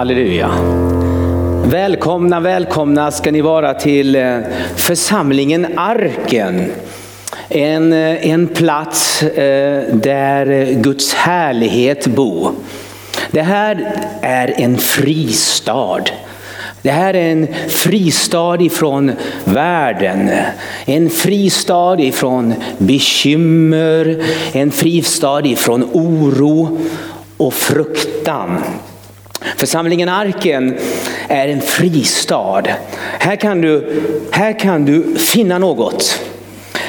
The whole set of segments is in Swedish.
Halleluja. Välkomna, välkomna ska ni vara till eh, församlingen Arken. En, eh, en plats eh, där Guds härlighet bor. Det här är en fristad. Det här är en fristad ifrån världen. En fristad ifrån bekymmer, en fristad ifrån oro och fruktan. Församlingen Arken är en fristad. Här kan du, här kan du finna något.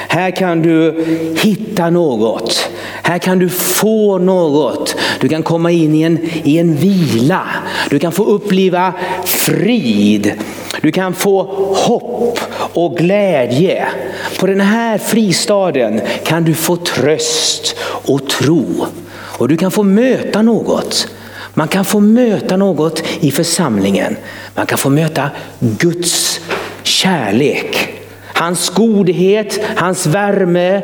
Här kan du hitta något. Här kan du få något. Du kan komma in i en, i en vila. Du kan få uppleva frid. Du kan få hopp och glädje. På den här fristaden kan du få tröst och tro. Och du kan få möta något. Man kan få möta något i församlingen. Man kan få möta Guds kärlek. Hans godhet, hans värme,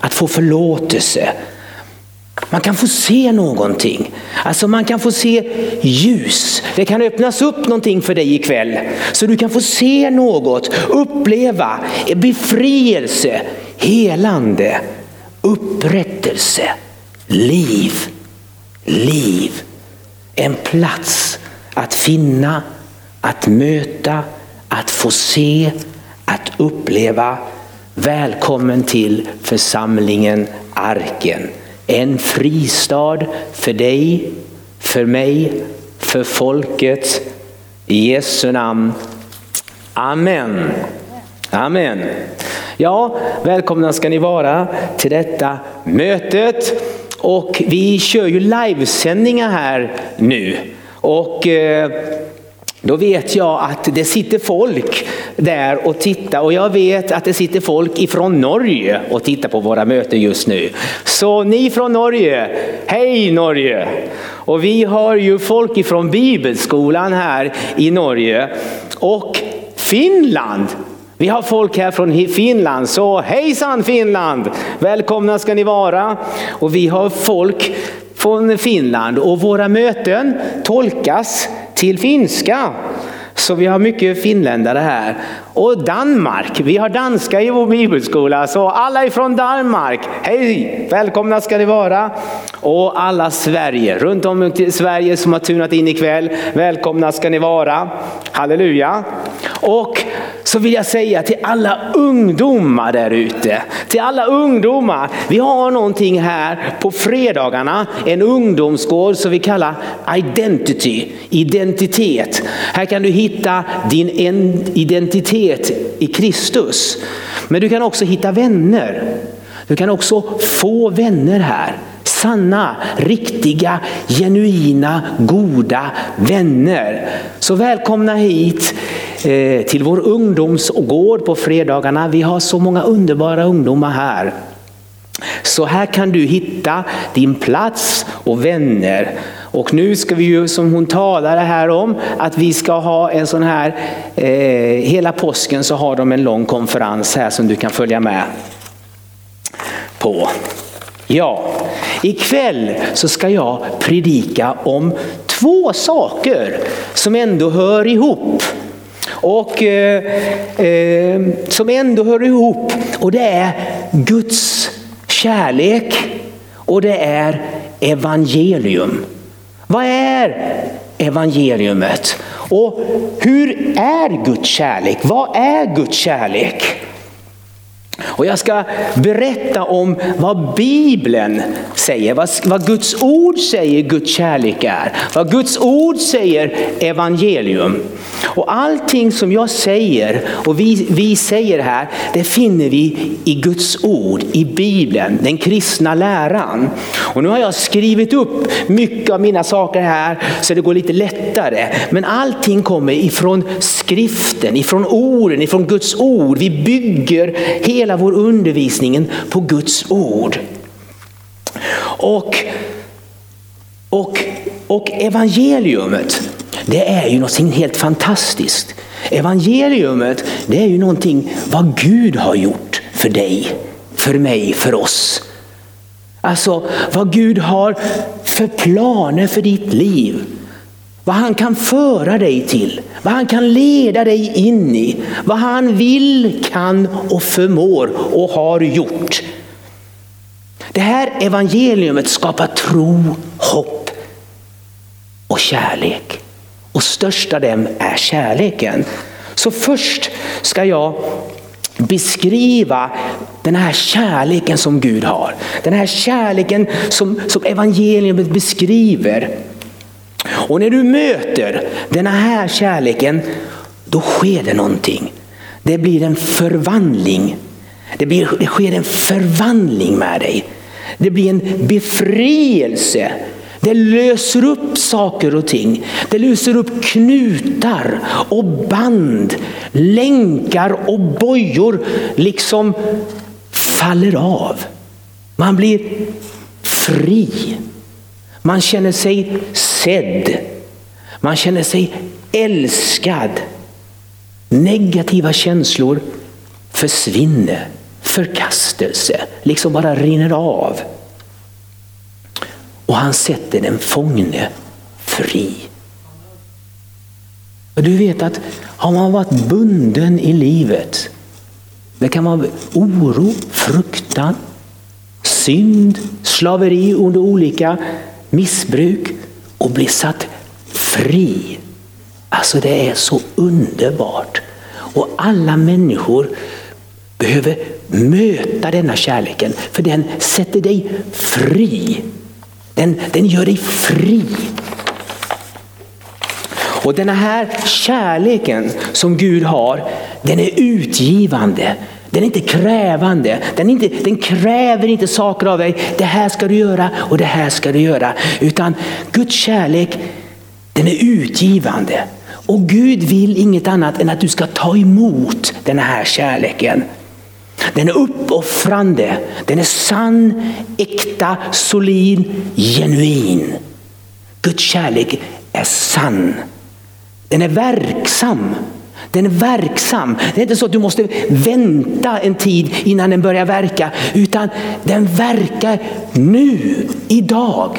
att få förlåtelse. Man kan få se någonting. Alltså man kan få se ljus. Det kan öppnas upp någonting för dig ikväll. Så du kan få se något, uppleva befrielse, helande, upprättelse, liv, liv. En plats att finna, att möta, att få se, att uppleva. Välkommen till församlingen Arken. En fristad för dig, för mig, för folket. I Jesu namn. Amen. Amen. Ja, välkomna ska ni vara till detta mötet. Och vi kör ju livesändningar här nu. Och eh, då vet jag att det sitter folk där och tittar och jag vet att det sitter folk ifrån Norge och tittar på våra möten just nu. Så ni från Norge, hej Norge! Och vi har ju folk ifrån Bibelskolan här i Norge och Finland. Vi har folk här från Finland, så hejsan Finland! Välkomna ska ni vara. Och vi har folk från Finland och våra möten tolkas till finska. Så vi har mycket finländare här. Och Danmark, vi har danska i vår bibelskola. Så alla ifrån Danmark, hej! Välkomna ska ni vara. Och alla Sverige, runt om i Sverige som har tunat in ikväll. Välkomna ska ni vara. Halleluja. Och så vill jag säga till alla ungdomar där ute, till alla ungdomar, vi har någonting här på fredagarna, en ungdomsgård som vi kallar identity, identitet. Här kan du hitta din identitet i Kristus. Men du kan också hitta vänner. Du kan också få vänner här. Sanna, riktiga, genuina, goda vänner. Så välkomna hit eh, till vår ungdomsgård på fredagarna. Vi har så många underbara ungdomar här. Så här kan du hitta din plats och vänner. Och nu ska vi ju, som hon talade här om, att vi ska ha en sån här, eh, hela påsken så har de en lång konferens här som du kan följa med på. Ja, ikväll så ska jag predika om två saker som ändå hör ihop. Och eh, eh, som ändå hör ihop och det är Guds kärlek och det är evangelium. Vad är evangeliumet? Och hur är Guds kärlek? Vad är Guds kärlek? Och jag ska berätta om vad Bibeln säger, vad, vad Guds ord säger Guds kärlek är, vad Guds ord säger evangelium. Och allting som jag säger och vi, vi säger här, det finner vi i Guds ord, i Bibeln, den kristna läran. Och nu har jag skrivit upp mycket av mina saker här så det går lite lättare. Men allting kommer ifrån skriften, ifrån orden, ifrån Guds ord. Vi bygger hela Hela vår undervisning på Guds ord. Och, och, och evangeliumet, det är ju någonting helt fantastiskt. Evangeliumet, det är ju någonting vad Gud har gjort för dig, för mig, för oss. Alltså vad Gud har för planer för ditt liv. Vad han kan föra dig till, vad han kan leda dig in i, vad han vill, kan och förmår och har gjort. Det här evangeliumet skapar tro, hopp och kärlek. Och störst av dem är kärleken. Så först ska jag beskriva den här kärleken som Gud har. Den här kärleken som, som evangeliet beskriver. Och när du möter den här kärleken, då sker det någonting. Det blir en förvandling. Det, blir, det sker en förvandling med dig. Det blir en befrielse. Det löser upp saker och ting. Det löser upp knutar och band, länkar och bojor liksom faller av. Man blir fri. Man känner sig sedd. Man känner sig älskad. Negativa känslor försvinner. Förkastelse liksom bara rinner av. Och han sätter den fångne fri. Och du vet att har man varit bunden i livet, det kan vara oro, fruktan, synd, slaveri under olika missbruk och bli satt fri. Alltså det är så underbart. Och alla människor behöver möta denna kärleken för den sätter dig fri. Den, den gör dig fri. Och den här kärleken som Gud har, den är utgivande. Den är inte krävande. Den, inte, den kräver inte saker av dig. Det här ska du göra och det här ska du göra. Utan Guds kärlek, den är utgivande. Och Gud vill inget annat än att du ska ta emot den här kärleken. Den är uppoffrande, den är sann, äkta, solid, genuin. Guds kärlek är sann. Den är verksam. Den är verksam. Det är inte så att du måste vänta en tid innan den börjar verka. Utan den verkar nu, idag.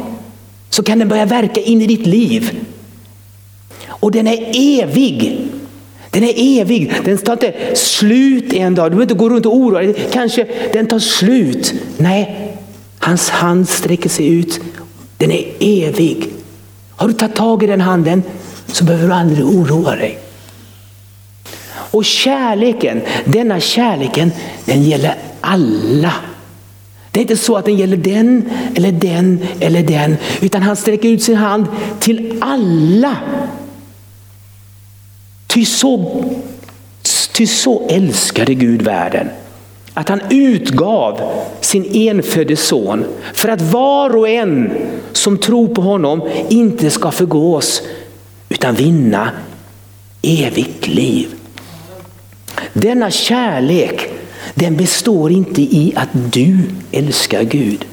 Så kan den börja verka in i ditt liv. Och den är evig. Den är evig. Den tar inte slut en dag. Du behöver inte gå runt och oroa dig. Kanske den tar slut. Nej, hans hand sträcker sig ut. Den är evig. Har du tagit tag i den handen så behöver du aldrig oroa dig. Och kärleken, denna kärleken, den gäller alla. Det är inte så att den gäller den eller den eller den, utan han sträcker ut sin hand till alla. Ty så, ty så älskade Gud världen att han utgav sin enfödde son för att var och en som tror på honom inte ska förgås utan vinna evigt liv. Denna kärlek den består inte i att du älskar Gud.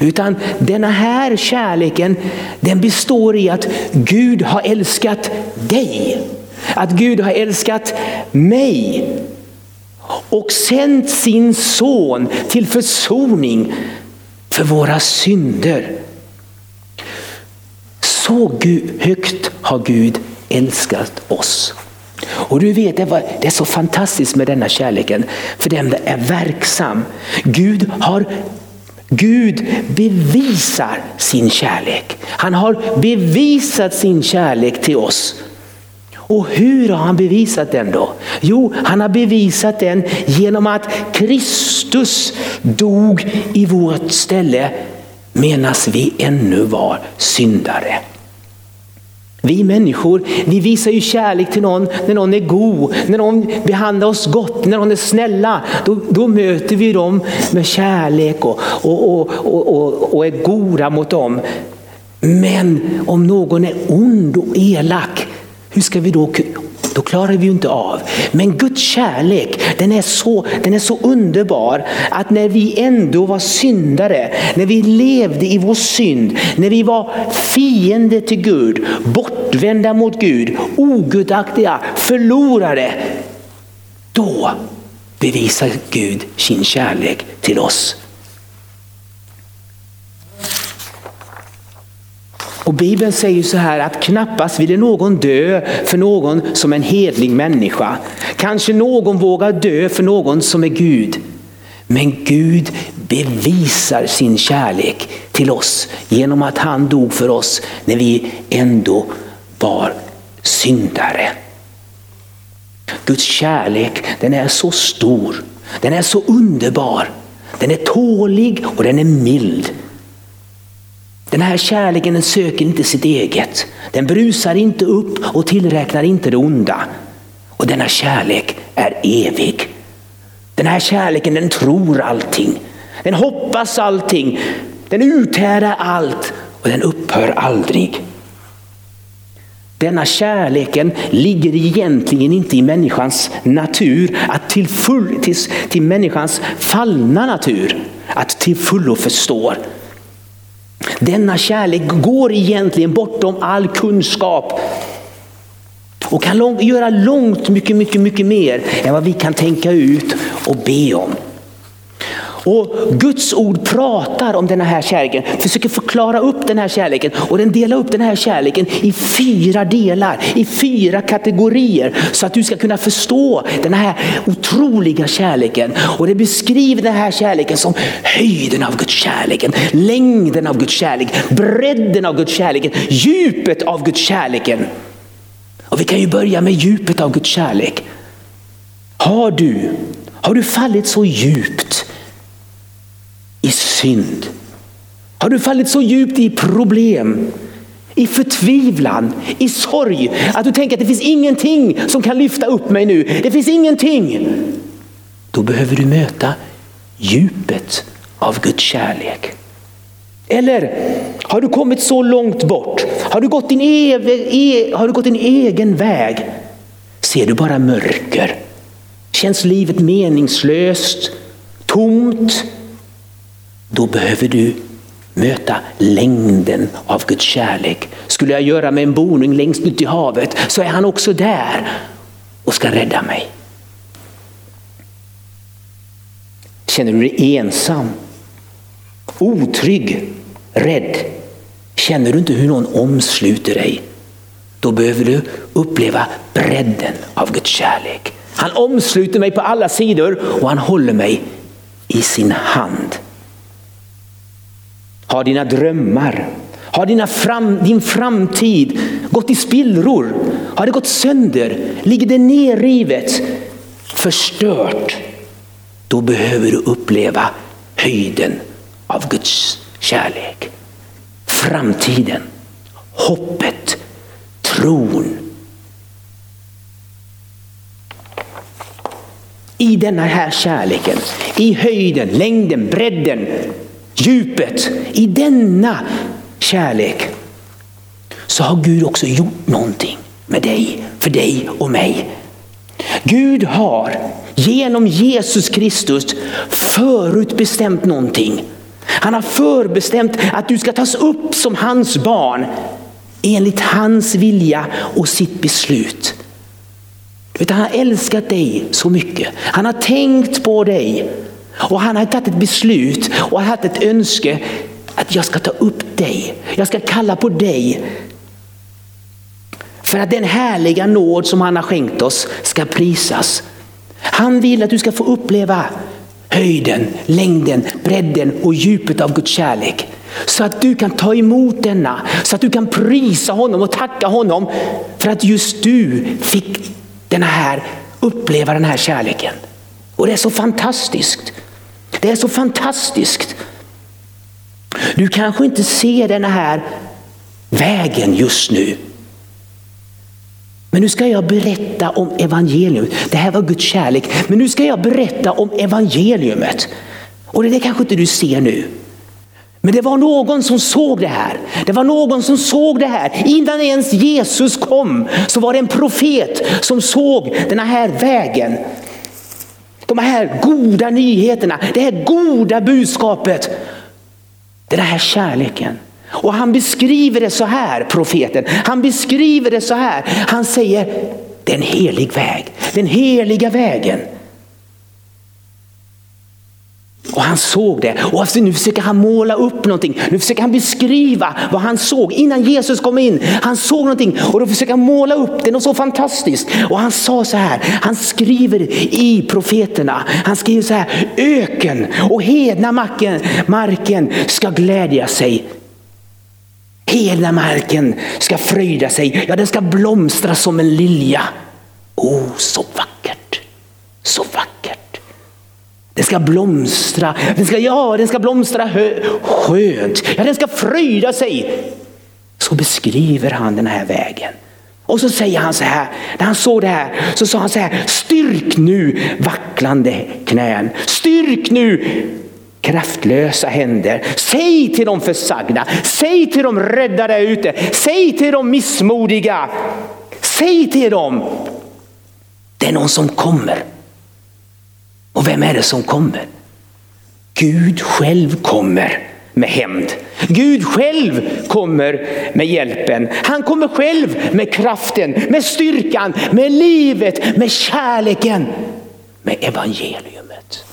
Utan denna här kärleken den består i att Gud har älskat dig. Att Gud har älskat mig och sänt sin son till försoning för våra synder. Så högt har Gud älskat oss. Och du vet, det, var, det är så fantastiskt med denna kärleken, för den är verksam. Gud har Gud bevisar sin kärlek. Han har bevisat sin kärlek till oss. Och hur har han bevisat den då? Jo, han har bevisat den genom att Kristus dog i vårt ställe medan vi ännu var syndare. Vi människor, vi visar ju kärlek till någon när någon är god, när någon behandlar oss gott, när någon är snälla. Då, då möter vi dem med kärlek och, och, och, och, och är goda mot dem. Men om någon är ond och elak, hur ska vi då då klarar vi ju inte av. Men Guds kärlek den är, så, den är så underbar att när vi ändå var syndare, när vi levde i vår synd, när vi var fiende till Gud, bortvända mot Gud, ogudaktiga, förlorade. Då bevisar Gud sin kärlek till oss. Och Bibeln säger så här att knappast ville någon dö för någon som en hedlig människa. Kanske någon vågar dö för någon som är Gud. Men Gud bevisar sin kärlek till oss genom att han dog för oss när vi ändå var syndare. Guds kärlek den är så stor, den är så underbar, den är tålig och den är mild. Den här kärleken den söker inte sitt eget. Den brusar inte upp och tillräknar inte det onda. Och denna kärlek är evig. Den här kärleken den tror allting. Den hoppas allting. Den uthärdar allt och den upphör aldrig. Denna kärleken ligger egentligen inte i människans natur, att till, full, till, till människans fallna natur, att till fullo förstå. Denna kärlek går egentligen bortom all kunskap och kan lång, göra långt mycket, mycket, mycket mer än vad vi kan tänka ut och be om. Och Guds ord pratar om den här kärleken, försöker förklara upp den här kärleken och den delar upp den här kärleken i fyra delar, i fyra kategorier så att du ska kunna förstå den här otroliga kärleken. Och det beskriver den här kärleken som höjden av Guds kärlek, längden av Guds kärlek, bredden av Guds kärlek, djupet av Guds kärleken. Och vi kan ju börja med djupet av Guds kärlek. Har du, har du fallit så djupt synd? Har du fallit så djupt i problem, i förtvivlan, i sorg att du tänker att det finns ingenting som kan lyfta upp mig nu. Det finns ingenting. Då behöver du möta djupet av Guds kärlek. Eller har du kommit så långt bort? Har du gått din, ev- e- har du gått din egen väg? Ser du bara mörker? Känns livet meningslöst? Tomt? Då behöver du möta längden av Guds kärlek. Skulle jag göra mig en boning längst ut i havet så är han också där och ska rädda mig. Känner du dig ensam? Otrygg? Rädd? Känner du inte hur någon omsluter dig? Då behöver du uppleva bredden av Guds kärlek. Han omsluter mig på alla sidor och han håller mig i sin hand. Har dina drömmar, har dina fram, din framtid gått i spillror? Har det gått sönder? Ligger det nerrivet? Förstört? Då behöver du uppleva höjden av Guds kärlek. Framtiden, hoppet, tron. I denna här kärleken, i höjden, längden, bredden, djupet, i denna kärlek så har Gud också gjort någonting med dig, för dig och mig. Gud har genom Jesus Kristus förutbestämt någonting. Han har förbestämt att du ska tas upp som hans barn enligt hans vilja och sitt beslut. han har älskat dig så mycket. Han har tänkt på dig och han har tagit ett beslut och haft ett önske att jag ska ta upp dig. Jag ska kalla på dig. För att den härliga nåd som han har skänkt oss ska prisas. Han vill att du ska få uppleva höjden, längden, bredden och djupet av Guds kärlek. Så att du kan ta emot denna, så att du kan prisa honom och tacka honom för att just du fick den här, uppleva den här kärleken. Och det är så fantastiskt. Det är så fantastiskt. Du kanske inte ser den här vägen just nu. Men nu ska jag berätta om evangelium. Det här var Guds kärlek. Men nu ska jag berätta om evangeliumet. Och det, det kanske inte du ser nu. Men det var någon som såg det här. Det var någon som såg det här. Innan ens Jesus kom så var det en profet som såg den här vägen. De här goda nyheterna, det här goda budskapet. Den här kärleken. Och han beskriver det så här, profeten. Han beskriver det så här. Han säger, det är en helig väg. Den heliga vägen. Och han såg det och alltså nu försöker han måla upp någonting. Nu försöker han beskriva vad han såg innan Jesus kom in. Han såg någonting och då försöker han måla upp det något så fantastiskt. Och han sa så här, han skriver i profeterna, han skriver så här, öken och hedna marken, marken ska glädja sig. Hela marken ska fröjda sig, ja den ska blomstra som en lilja. Oh, så vackert, så vackert. Den ska blomstra, den ska, ja, den ska blomstra hö, skönt, ja, den ska fröjda sig. Så beskriver han den här vägen. Och så säger han så här, när han såg det här så sa han så här, styrk nu vacklande knän, styrk nu kraftlösa händer. Säg till de försagda, säg till de rädda där ute, säg till de missmodiga, säg till dem, det är någon som kommer. Och vem är det som kommer? Gud själv kommer med hämnd. Gud själv kommer med hjälpen. Han kommer själv med kraften, med styrkan, med livet, med kärleken, med evangeliumet.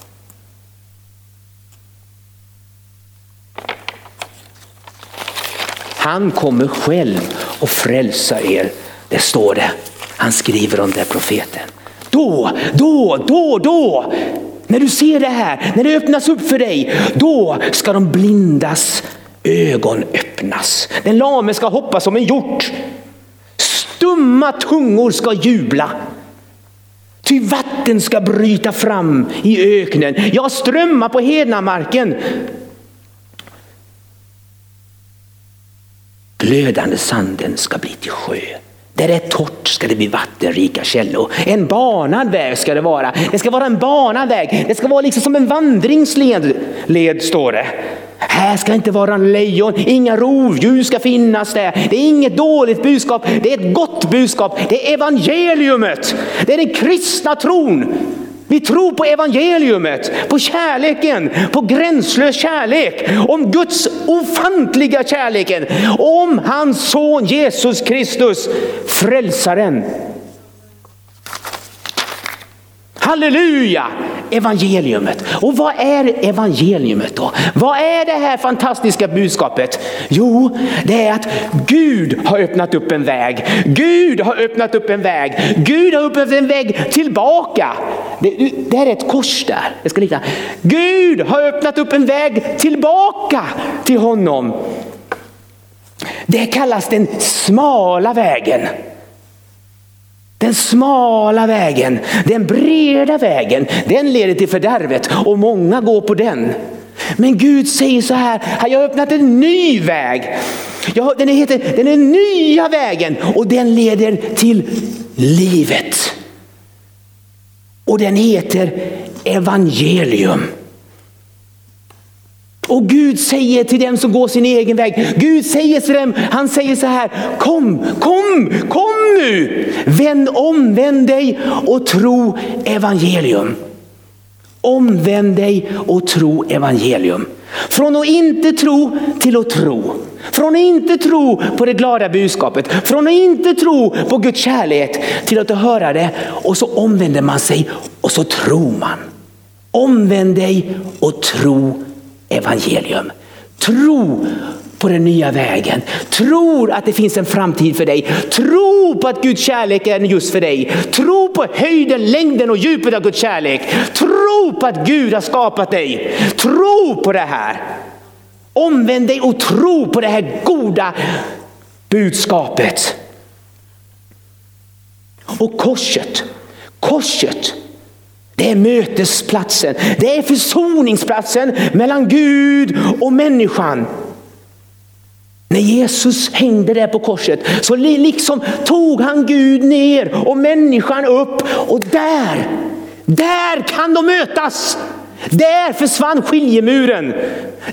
Han kommer själv och frälsa er. Det står det. Han skriver om det profeten. Då, då, då, då, när du ser det här, när det öppnas upp för dig, då ska de blindas ögon öppnas. Den lame ska hoppa som en hjort. Stumma tungor ska jubla. Ty vatten ska bryta fram i öknen, ja strömmar på hednamarken. Glödande sanden ska bli till sjö. Där det är torrt ska det bli vattenrika källor. En banad väg ska det vara. Det ska vara en banad väg. Det ska vara liksom som en vandringsled, led, står det. Här ska inte vara lejon, inga rovdjur ska finnas där. Det är inget dåligt budskap, det är ett gott budskap. Det är evangeliumet, det är den kristna tron. Vi tror på evangeliumet, på kärleken, på gränslös kärlek, om Guds ofantliga kärleken, om hans son Jesus Kristus, frälsaren. Halleluja! Evangeliumet. Och vad är evangeliumet då? Vad är det här fantastiska budskapet? Jo, det är att Gud har öppnat upp en väg. Gud har öppnat upp en väg. Gud har öppnat en väg tillbaka. Det, det är ett kors där. Det ska likna. Gud har öppnat upp en väg tillbaka till honom. Det kallas den smala vägen. Den smala vägen, den breda vägen, den leder till fördärvet och många går på den. Men Gud säger så här, jag har öppnat en ny väg. Jag, den, heter, den är nya vägen och den leder till livet. Och den heter evangelium. Och Gud säger till dem som går sin egen väg, Gud säger till dem, han säger så här, kom, kom, kom nu, vänd, om, vänd dig och tro evangelium. Omvänd dig och tro evangelium. Från att inte tro till att tro. Från att inte tro på det glada budskapet, från att inte tro på Guds kärlek till att höra det och så omvänder man sig och så tror man. Omvänd dig och tro evangelium. Tro på den nya vägen. Tro att det finns en framtid för dig. Tro på att Guds kärlek är just för dig. Tro på höjden, längden och djupet av Guds kärlek. Tro på att Gud har skapat dig. Tro på det här. Omvänd dig och tro på det här goda budskapet. Och korset, korset det är mötesplatsen, det är försoningsplatsen mellan Gud och människan. När Jesus hängde där på korset så liksom tog han Gud ner och människan upp och där, där kan de mötas. Där försvann skiljemuren.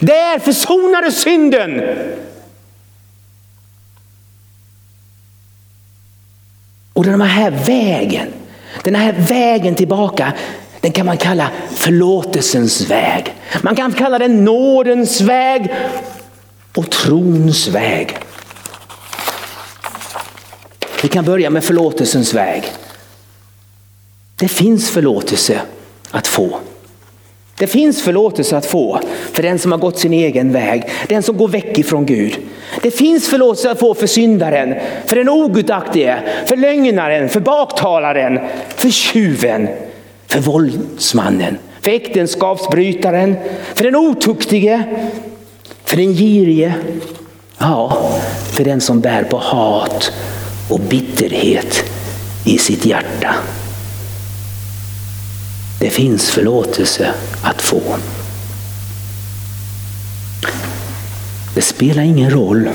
Där försonades synden. Och den här vägen den här vägen tillbaka den kan man kalla förlåtelsens väg. Man kan kalla den nådens väg och trons väg. Vi kan börja med förlåtelsens väg. Det finns förlåtelse att få. Det finns förlåtelse att få för den som har gått sin egen väg, den som går väck ifrån Gud. Det finns förlåtelse att få för syndaren, för den ogudaktige, för lögnaren, för baktalaren, för tjuven, för våldsmannen, för äktenskapsbrytaren, för den otuktige, för den girige, ja, för den som bär på hat och bitterhet i sitt hjärta. Det finns förlåtelse att få. Det spelar ingen roll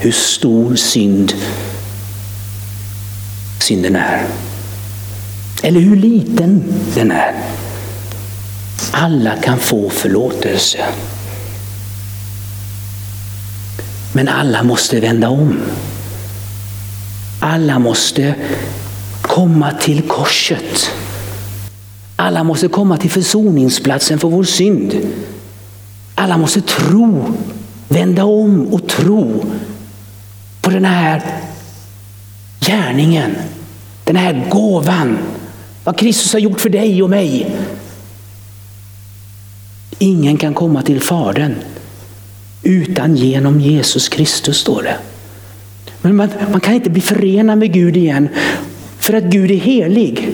hur stor synd synden är. Eller hur liten den är. Alla kan få förlåtelse. Men alla måste vända om. Alla måste komma till korset. Alla måste komma till försoningsplatsen för vår synd. Alla måste tro, vända om och tro på den här gärningen, den här gåvan, vad Kristus har gjort för dig och mig. Ingen kan komma till Fadern utan genom Jesus Kristus, står det. Men man, man kan inte bli förenad med Gud igen för att Gud är helig.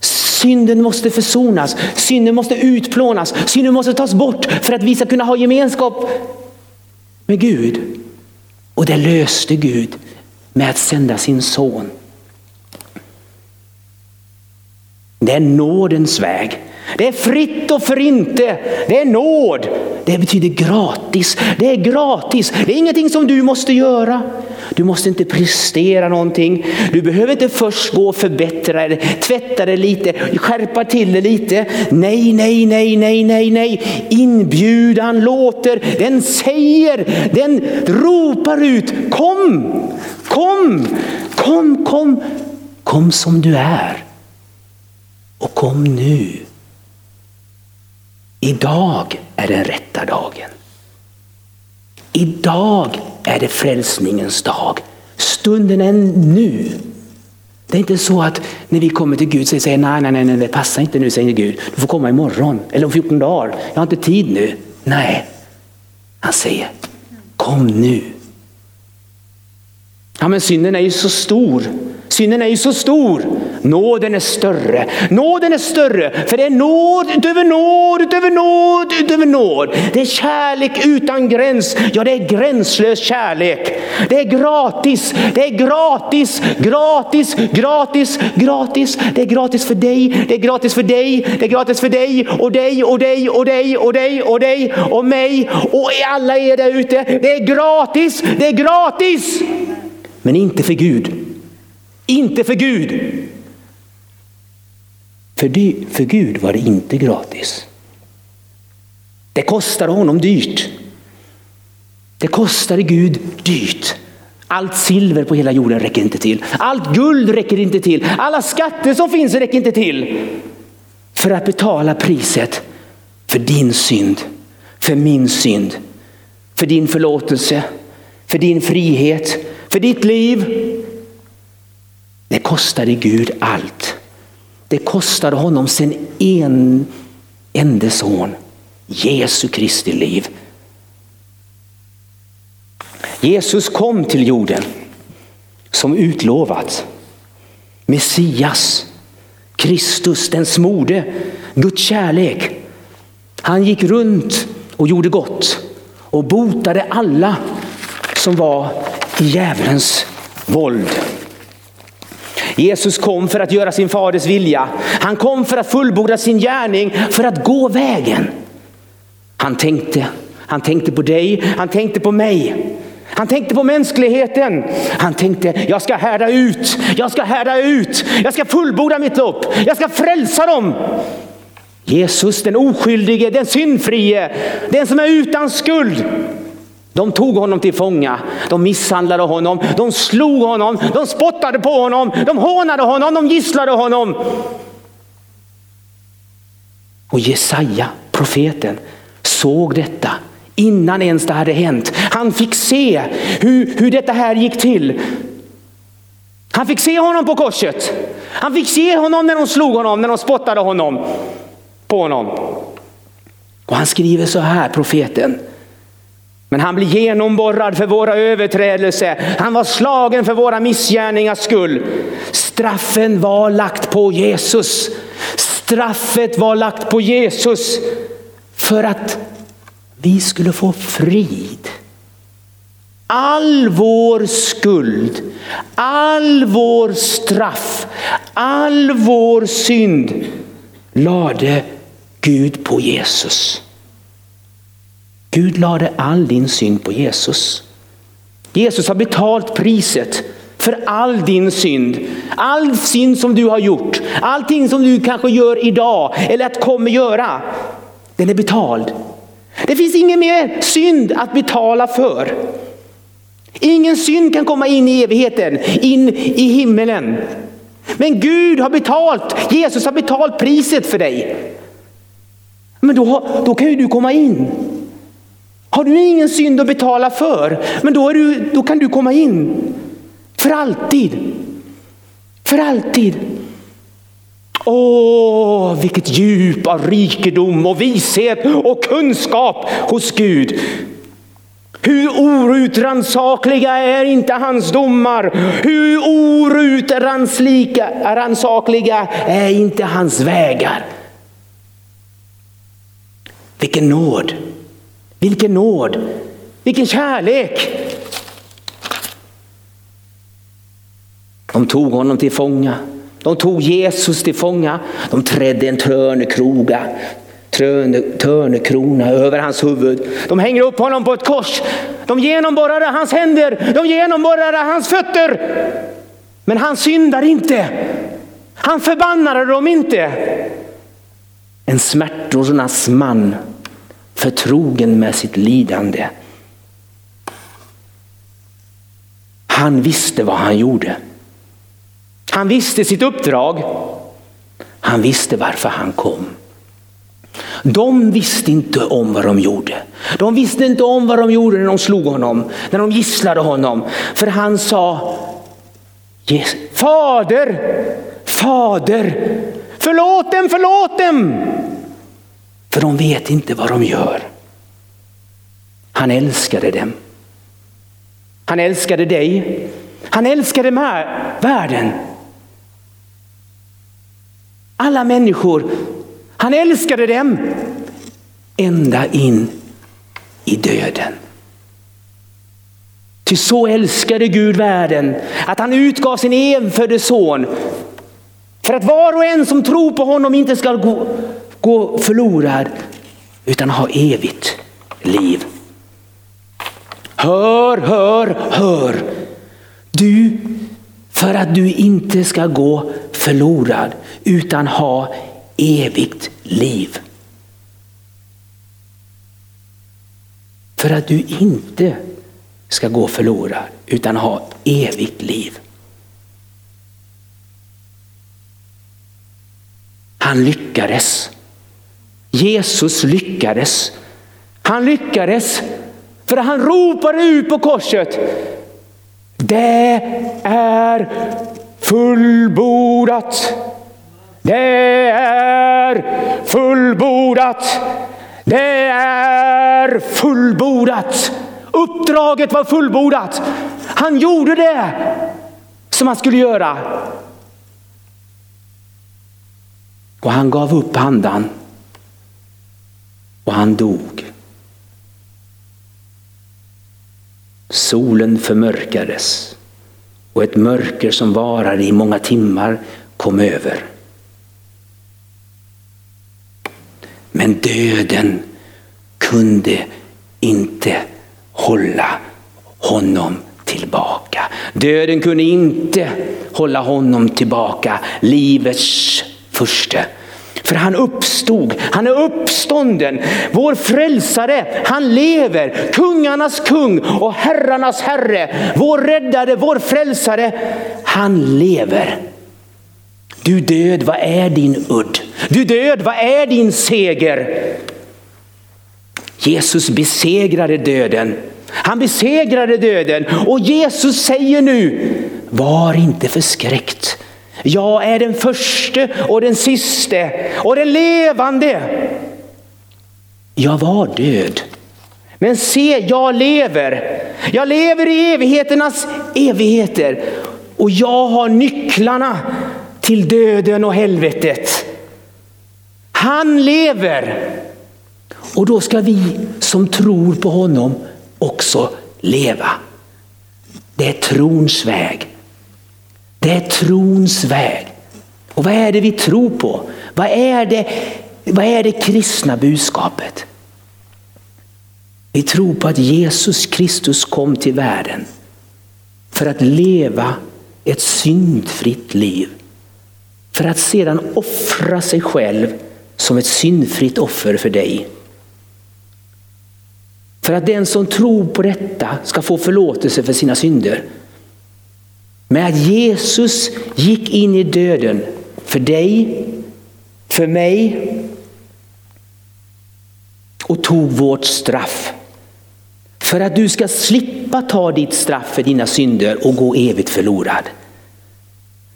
Synden måste försonas, synden måste utplånas, synden måste tas bort för att vi ska kunna ha gemenskap med Gud. Och det löste Gud med att sända sin son. Det är nådens väg. Det är fritt och för inte. Det är nåd. Det betyder gratis. Det är gratis. Det är ingenting som du måste göra. Du måste inte prestera någonting. Du behöver inte först gå och förbättra dig, tvätta dig lite, skärpa till dig lite. Nej, nej, nej, nej, nej, nej. Inbjudan låter, den säger, den ropar ut. Kom, kom, kom, kom, kom som du är. Och kom nu. Idag är den rätta dagen. Idag är det frälsningens dag. Stunden är nu. Det är inte så att när vi kommer till Gud så säger nej, nej, nej, nej, det passar inte nu, säger Gud. Du får komma imorgon eller om 14 dagar. Jag har inte tid nu. Nej, han säger kom nu. Ja, men synden är ju så stor Synden är ju så stor. Nåden är större. Nåden är större för det är nåd utöver nåd, utöver nåd, utöver nåd. Det är kärlek utan gräns. Ja, det är gränslös kärlek. Det är gratis, det är gratis, gratis, gratis, gratis. Det är gratis för dig, det är gratis för dig, det är gratis för dig och dig och dig och dig och dig och dig och mig och alla er där ute. Det är gratis, det är gratis. Men inte för Gud. Inte för Gud. För, det, för Gud var det inte gratis. Det kostade honom dyrt. Det kostade Gud dyrt. Allt silver på hela jorden räcker inte till. Allt guld räcker inte till. Alla skatter som finns räcker inte till. För att betala priset för din synd, för min synd, för din förlåtelse, för din frihet, för ditt liv, det kostade Gud allt. Det kostade honom sin en, enda son, Jesu Kristi liv. Jesus kom till jorden som utlovat. Messias, Kristus, den smorde, Guds kärlek. Han gick runt och gjorde gott och botade alla som var i djävulens våld. Jesus kom för att göra sin faders vilja. Han kom för att fullborda sin gärning, för att gå vägen. Han tänkte, han tänkte på dig, han tänkte på mig. Han tänkte på mänskligheten. Han tänkte, jag ska härda ut, jag ska härda ut, jag ska fullborda mitt lopp, jag ska frälsa dem. Jesus den oskyldige, den syndfrie, den som är utan skuld. De tog honom till fånga, de misshandlade honom, de slog honom, de spottade på honom, de hånade honom, de gisslade honom. Och Jesaja, profeten, såg detta innan ens det hade hänt. Han fick se hur, hur detta här gick till. Han fick se honom på korset. Han fick se honom när de slog honom, när de spottade honom på honom. Och han skriver så här, profeten. Men han blev genomborrad för våra överträdelser. Han var slagen för våra missgärningars skull. Straffen var lagt på Jesus. Straffet var lagt på Jesus för att vi skulle få frid. All vår skuld, all vår straff, all vår synd lade Gud på Jesus. Gud lade all din synd på Jesus. Jesus har betalt priset för all din synd. All synd som du har gjort, allting som du kanske gör idag eller att kommer göra. Den är betald. Det finns ingen mer synd att betala för. Ingen synd kan komma in i evigheten, in i himmelen. Men Gud har betalt, Jesus har betalt priset för dig. Men då, då kan ju du komma in. Har du ingen synd att betala för, men då, du, då kan du komma in. För alltid. För alltid. Åh, vilket djup av rikedom och vishet och kunskap hos Gud. Hur orutransakliga är inte hans domar? Hur orutransakliga är inte hans vägar? Vilken nåd! Vilken nåd! Vilken kärlek! De tog honom till fånga. De tog Jesus till fånga. De trädde en törnekroga, törnekrona över hans huvud. De hänger upp honom på ett kors. De genomborrade hans händer, de genomborrade hans fötter. Men han syndar inte. Han förbannade dem inte. En smärtornas man förtrogen med sitt lidande. Han visste vad han gjorde. Han visste sitt uppdrag. Han visste varför han kom. De visste inte om vad de gjorde. De visste inte om vad de gjorde när de slog honom, när de gisslade honom. För han sa Fader, Fader, förlåt dem, förlåt dem. För de vet inte vad de gör. Han älskade dem. Han älskade dig. Han älskade med världen. Alla människor. Han älskade dem ända in i döden. Ty så älskade Gud världen att han utgav sin enfödde son för att var och en som tror på honom inte ska gå, gå förlorad utan ha evigt liv. Hör, hör, hör. Du, för att du inte ska gå förlorad utan ha evigt liv. För att du inte ska gå förlorad utan ha evigt liv. Han lyckades. Jesus lyckades. Han lyckades för han ropade ut på korset. Det är fullbordat. Det är fullbordat. Det är fullbordat. Uppdraget var fullbordat. Han gjorde det som han skulle göra. Och han gav upp andan. Och han dog. Solen förmörkades och ett mörker som varade i många timmar kom över. Men döden kunde inte hålla honom tillbaka. Döden kunde inte hålla honom tillbaka. Livets furste. För han uppstod, han är uppstånden. Vår frälsare, han lever. Kungarnas kung och herrarnas herre. Vår räddare, vår frälsare, han lever. Du död, vad är din udd? Du död, vad är din seger? Jesus besegrade döden. Han besegrade döden och Jesus säger nu, var inte förskräckt. Jag är den första och den siste och den levande. jag var död. Men se, jag lever. Jag lever i evigheternas evigheter. Och jag har nycklarna till döden och helvetet. Han lever. Och då ska vi som tror på honom också leva. Det är trons väg. Det är trons väg. Och vad är det vi tror på? Vad är det, vad är det kristna budskapet? Vi tror på att Jesus Kristus kom till världen för att leva ett syndfritt liv. För att sedan offra sig själv som ett syndfritt offer för dig. För att den som tror på detta ska få förlåtelse för sina synder. Men att Jesus gick in i döden för dig, för mig och tog vårt straff. För att du ska slippa ta ditt straff för dina synder och gå evigt förlorad.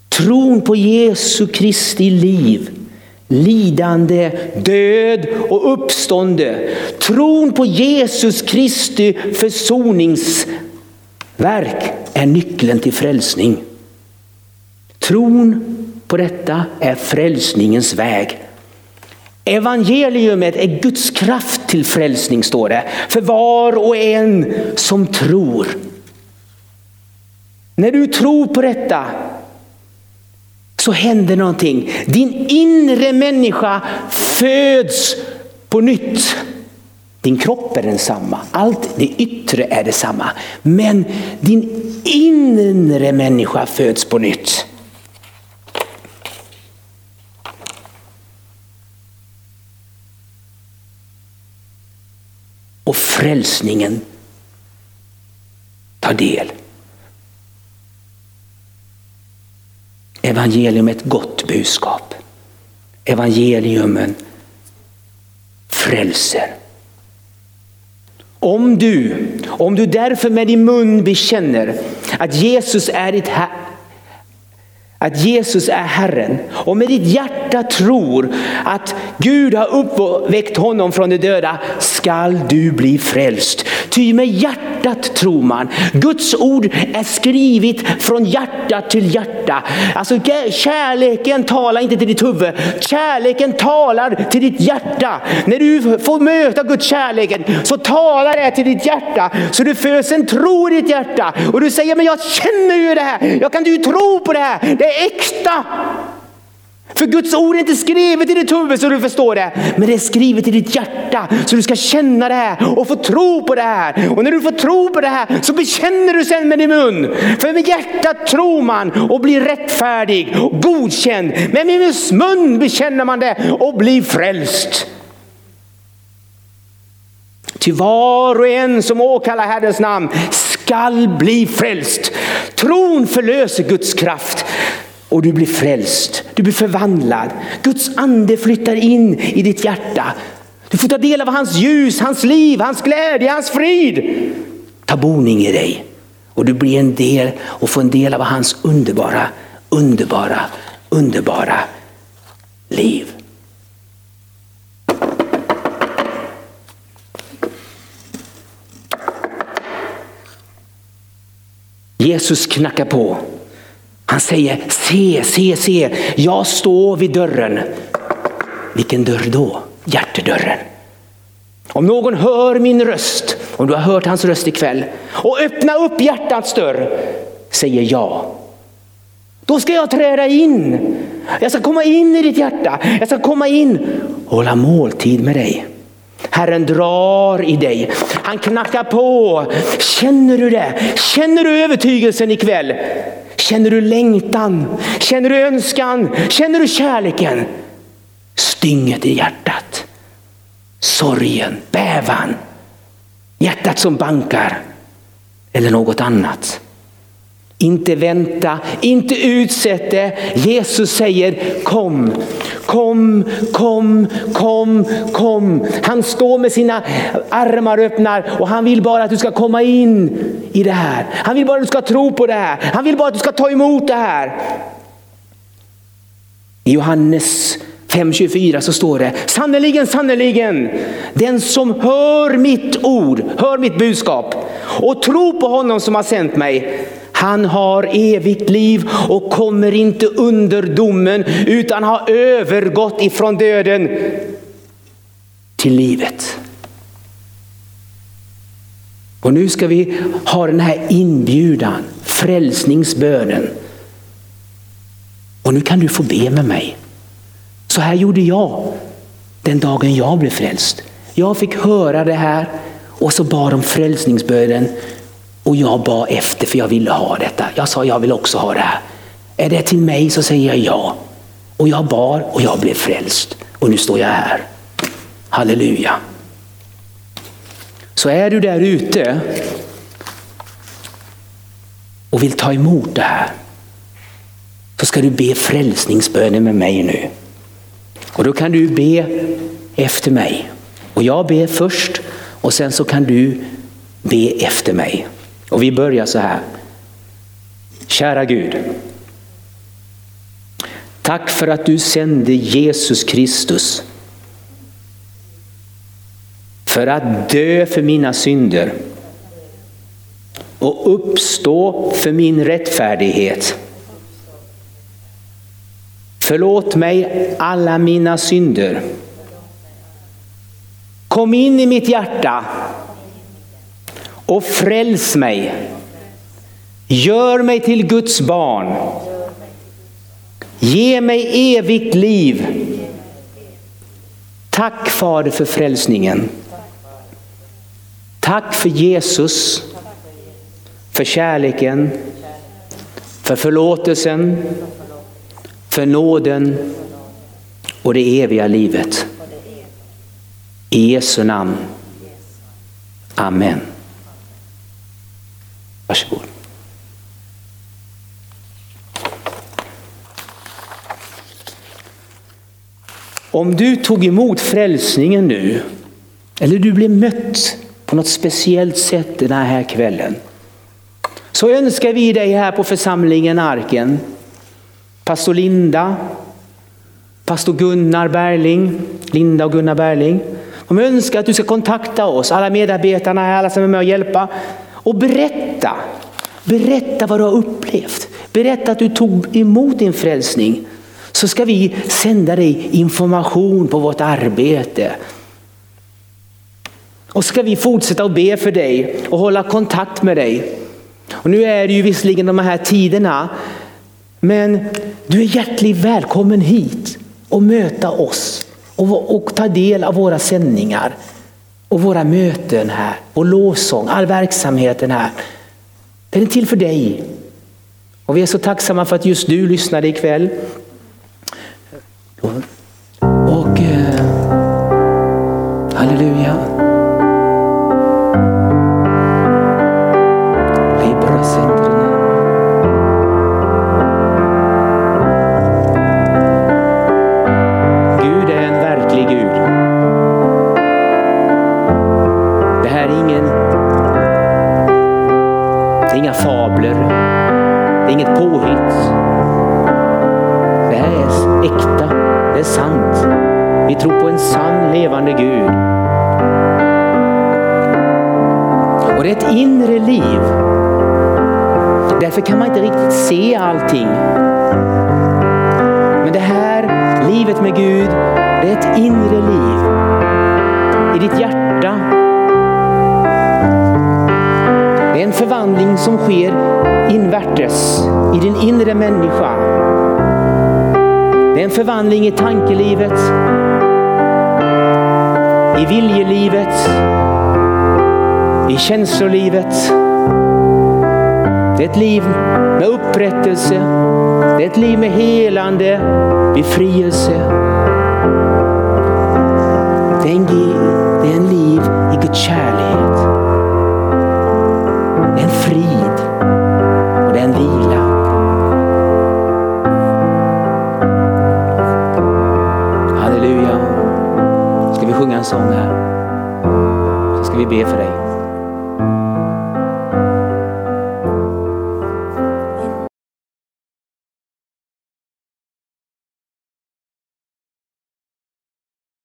Tron på Jesu Kristi liv, lidande, död och uppstånde. Tron på Jesus Kristi försoningsverk är nyckeln till frälsning. Tron på detta är frälsningens väg. Evangeliumet är Guds kraft till frälsning står det. För var och en som tror. När du tror på detta så händer någonting. Din inre människa föds på nytt. Din kropp är densamma, allt det yttre är detsamma. Men din inre människa föds på nytt. och frälsningen tar del. Evangelium är ett gott budskap. Evangeliumen frälser. Om du, om du därför med din mun bekänner att Jesus är ditt att Jesus är Herren och med ditt hjärta tror att Gud har uppväckt honom från de döda skall du bli frälst. Ty med hjärtat tror man. Guds ord är skrivet från hjärta till hjärta. Alltså kärleken talar inte till ditt huvud, kärleken talar till ditt hjärta. När du får möta Guds kärleken så talar det till ditt hjärta. Så du föds en tro i ditt hjärta och du säger men jag känner ju det här, jag kan ju tro på det här. Det är äkta. För Guds ord är inte skrivet i ditt huvud så du förstår det. Men det är skrivet i ditt hjärta så du ska känna det här och få tro på det här. Och när du får tro på det här så bekänner du sen med din mun. För med hjärtat tror man och blir rättfärdig och godkänd. Men med mun bekänner man det och blir frälst. Till var och en som åkallar Herrens namn skall bli frälst. Tron förlöser Guds kraft och du blir frälst. Du blir förvandlad. Guds ande flyttar in i ditt hjärta. Du får ta del av hans ljus, hans liv, hans glädje, hans frid. Ta boning i dig och du blir en del och får en del av hans underbara, underbara, underbara liv. Jesus knackar på. Han säger se, se, se, jag står vid dörren. Vilken dörr då? Hjärtedörren. Om någon hör min röst, om du har hört hans röst ikväll, och öppna upp hjärtats dörr, säger jag. Då ska jag träda in. Jag ska komma in i ditt hjärta. Jag ska komma in och hålla måltid med dig. Herren drar i dig. Han knackar på. Känner du det? Känner du övertygelsen ikväll? Känner du längtan? Känner du önskan? Känner du kärleken? Stynget i hjärtat. Sorgen, bävan. Hjärtat som bankar. Eller något annat. Inte vänta, inte utsätt det. Jesus säger kom, kom, kom, kom, kom. Han står med sina armar öppna och han vill bara att du ska komma in i det här. Han vill bara att du ska tro på det här. Han vill bara att du ska ta emot det här. I Johannes 5.24 så står det sannerligen, sannerligen, den som hör mitt ord, hör mitt budskap och tror på honom som har sänt mig, han har evigt liv och kommer inte under domen utan har övergått ifrån döden till livet. Och nu ska vi ha den här inbjudan, frälsningsbönen. Och nu kan du få be med mig. Så här gjorde jag den dagen jag blev frälst. Jag fick höra det här och så bad de frälsningsbönen och jag bad efter för jag ville ha detta. Jag sa jag vill också ha det här. Är det till mig så säger jag ja. Och jag bar och jag blev frälst. Och nu står jag här. Halleluja. Så är du där ute och vill ta emot det här så ska du be frälsningsbönen med mig nu. Och då kan du be efter mig. Och jag ber först och sen så kan du be efter mig. Och vi börjar så här. Kära Gud. Tack för att du sände Jesus Kristus för att dö för mina synder och uppstå för min rättfärdighet. Förlåt mig alla mina synder. Kom in i mitt hjärta och fräls mig. Gör mig till Guds barn. Ge mig evigt liv. Tack Fader för frälsningen. Tack för Jesus, för kärleken, för förlåtelsen, för nåden och det eviga livet. I Jesu namn. Amen. Varsågod. Om du tog emot frälsningen nu, eller du blev mött på något speciellt sätt den här kvällen, så önskar vi dig här på församlingen Arken, pastor Linda, pastor Gunnar Berling, Linda och Gunnar Berling. De önskar att du ska kontakta oss, alla medarbetarna här, alla som är med och hjälpa och berätta. Berätta vad du har upplevt. Berätta att du tog emot din frälsning. Så ska vi sända dig information på vårt arbete. Och ska vi fortsätta att be för dig och hålla kontakt med dig. Och nu är det ju visserligen de här tiderna, men du är hjärtligt välkommen hit och möta oss och, och ta del av våra sändningar och våra möten här och lovsång, all verksamheten här. Den är till för dig. Och vi är så tacksamma för att just du lyssnade ikväll. Levande Gud. Det är ett inre liv. Därför kan man inte riktigt se allting. Men det här livet med Gud, det är ett inre liv. I ditt hjärta. Det är en förvandling som sker invärtes, i din inre människa. Det är en förvandling i tankelivet, i viljelivet, i känslolivet. Det är ett liv med upprättelse. Det är ett liv med helande, befrielse. Det är en, det är en liv i Guds kärlek. Det är en frid och det är en vila. En sång här? Så ska vi be för dig.